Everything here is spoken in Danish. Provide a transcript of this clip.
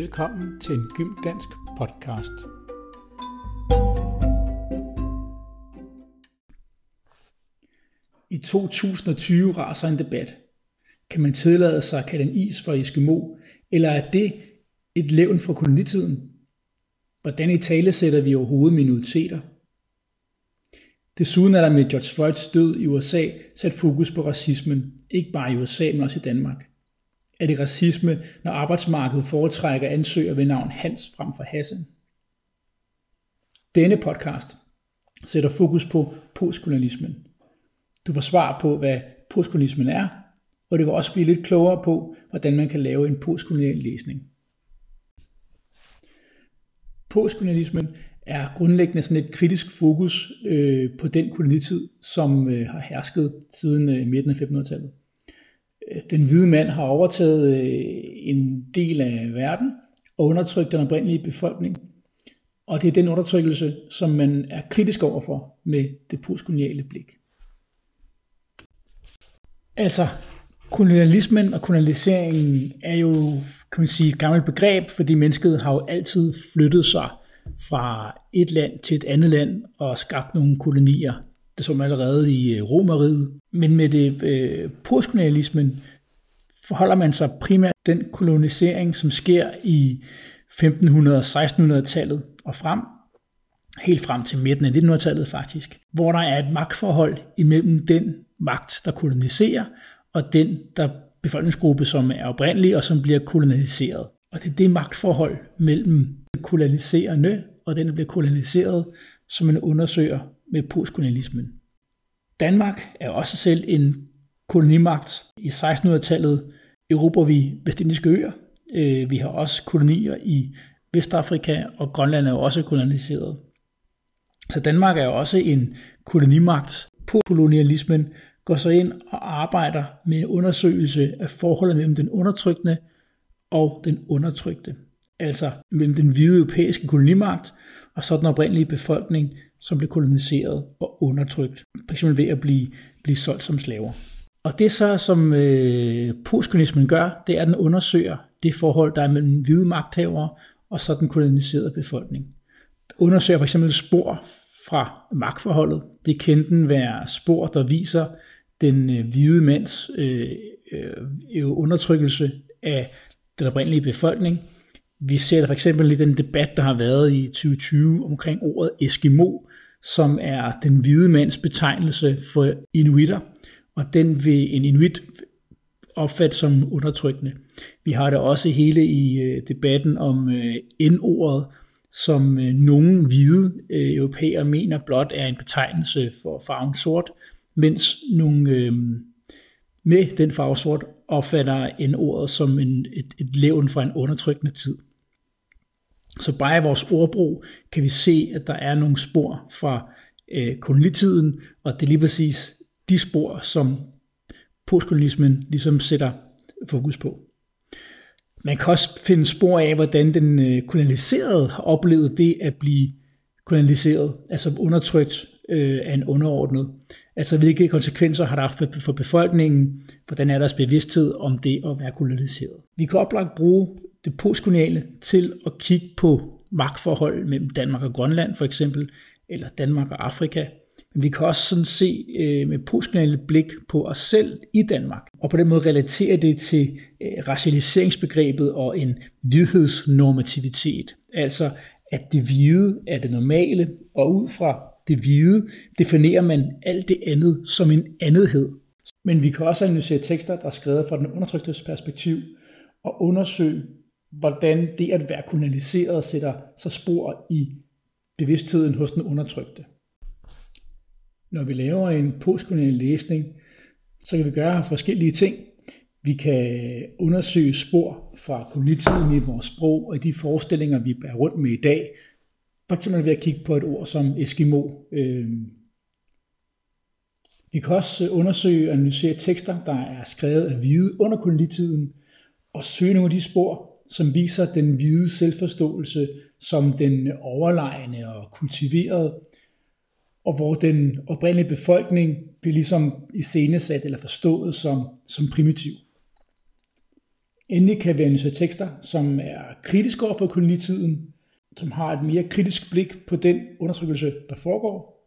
Velkommen til en Gymdansk podcast. I 2020 raser en debat. Kan man tillade sig at kalde en is for Eskimo, eller er det et levn fra kolonitiden? Hvordan i tale sætter vi overhovedet minoriteter? Desuden er der med George Floyds død i USA sat fokus på racismen, ikke bare i USA, men også i Danmark. Er det racisme, når arbejdsmarkedet foretrækker ansøger ved navn Hans frem for Hassan? Denne podcast sætter fokus på postkolonialismen. Du får svar på, hvad postkolonialismen er, og det vil også blive lidt klogere på, hvordan man kan lave en postkolonial læsning. Postkolonialismen er grundlæggende sådan et kritisk fokus øh, på den kolonitid, som øh, har hersket siden øh, midten af 1500-tallet. Den hvide mand har overtaget øh, en del af verden og undertrykt den oprindelige befolkning. Og det er den undertrykkelse, som man er kritisk overfor med det postkoloniale blik. Altså, kolonialismen og kolonialiseringen er jo, kan man sige, et gammelt begreb, fordi mennesket har jo altid flyttet sig fra et land til et andet land og skabt nogle kolonier som allerede i øh, Romeriet. Men med det øh, postkolonialismen forholder man sig primært den kolonisering, som sker i 1500-1600-tallet og frem, helt frem til midten af 1900-tallet faktisk, hvor der er et magtforhold imellem den magt, der koloniserer, og den der befolkningsgruppe, som er oprindelig og som bliver koloniseret. Og det er det magtforhold mellem koloniserende og den, der bliver koloniseret, som man undersøger med postkolonialismen. Danmark er også selv en kolonimagt. I 1600-tallet erobrer vi Vestindiske øer. Øh, vi har også kolonier i Vestafrika, og Grønland er jo også koloniseret. Så Danmark er jo også en kolonimagt. Postkolonialismen går så ind og arbejder med undersøgelse af forholdet mellem den undertrykkende og den undertrykte. Altså mellem den hvide europæiske kolonimagt og så den oprindelige befolkning, som blev koloniseret og undertrykt, f.eks. ved at blive, blive solgt som slaver. Og det så, som øh, postkolonismen gør, det er, at den undersøger det forhold, der er mellem hvide magthavere og så den koloniserede befolkning. Den undersøger for eksempel spor fra magtforholdet. Det kan enten være spor, der viser den øh, hvide mands øh, øh, undertrykkelse af den oprindelige befolkning. Vi ser det for eksempel i den debat, der har været i 2020 omkring ordet Eskimo, som er den hvide mands betegnelse for inuitter, og den vil en inuit opfatte som undertrykkende. Vi har det også hele i øh, debatten om øh, N-ordet, som øh, nogle hvide europæere mener blot er en betegnelse for farven sort, mens nogle med den farve sort opfatter N-ordet som en, et, et levn fra en undertrykkende tid. Så bare i vores ordbrug kan vi se, at der er nogle spor fra øh, kolonitiden, og det er lige præcis de spor, som postkolonismen ligesom sætter fokus på. Man kan også finde spor af, hvordan den øh, kolonialiserede har oplevet det at blive kolonialiseret, altså undertrykt øh, af en underordnet. Altså hvilke konsekvenser har det haft for befolkningen, hvordan er deres bevidsthed om det at være koloniseret. Vi kan oplagt bruge det postkoloniale til at kigge på magtforhold mellem Danmark og Grønland for eksempel, eller Danmark og Afrika. Men vi kan også sådan se øh, med postkoloniale blik på os selv i Danmark, og på den måde relatere det til øh, racialiseringsbegrebet og en hvidhedsnormativitet. Altså at det hvide er det normale, og ud fra det hvide definerer man alt det andet som en andethed. Men vi kan også analysere tekster, der er skrevet fra den undertryktes perspektiv, og undersøge, hvordan det at være kolonialiseret sætter så spor i bevidstheden hos den undertrykte. Når vi laver en postkolonial læsning, så kan vi gøre forskellige ting. Vi kan undersøge spor fra kolonitiden i vores sprog og i de forestillinger, vi bærer rundt med i dag. For eksempel ved at kigge på et ord som Eskimo. Øhm, vi kan også undersøge og analysere tekster, der er skrevet af hvide under kolonitiden, og søge nogle af de spor, som viser den hvide selvforståelse som den overlegne og kultiverede, og hvor den oprindelige befolkning bliver ligesom iscenesat eller forstået som, som primitiv. Endelig kan vi analysere tekster, som er kritiske over for kolonitiden, som har et mere kritisk blik på den undertrykkelse, der foregår.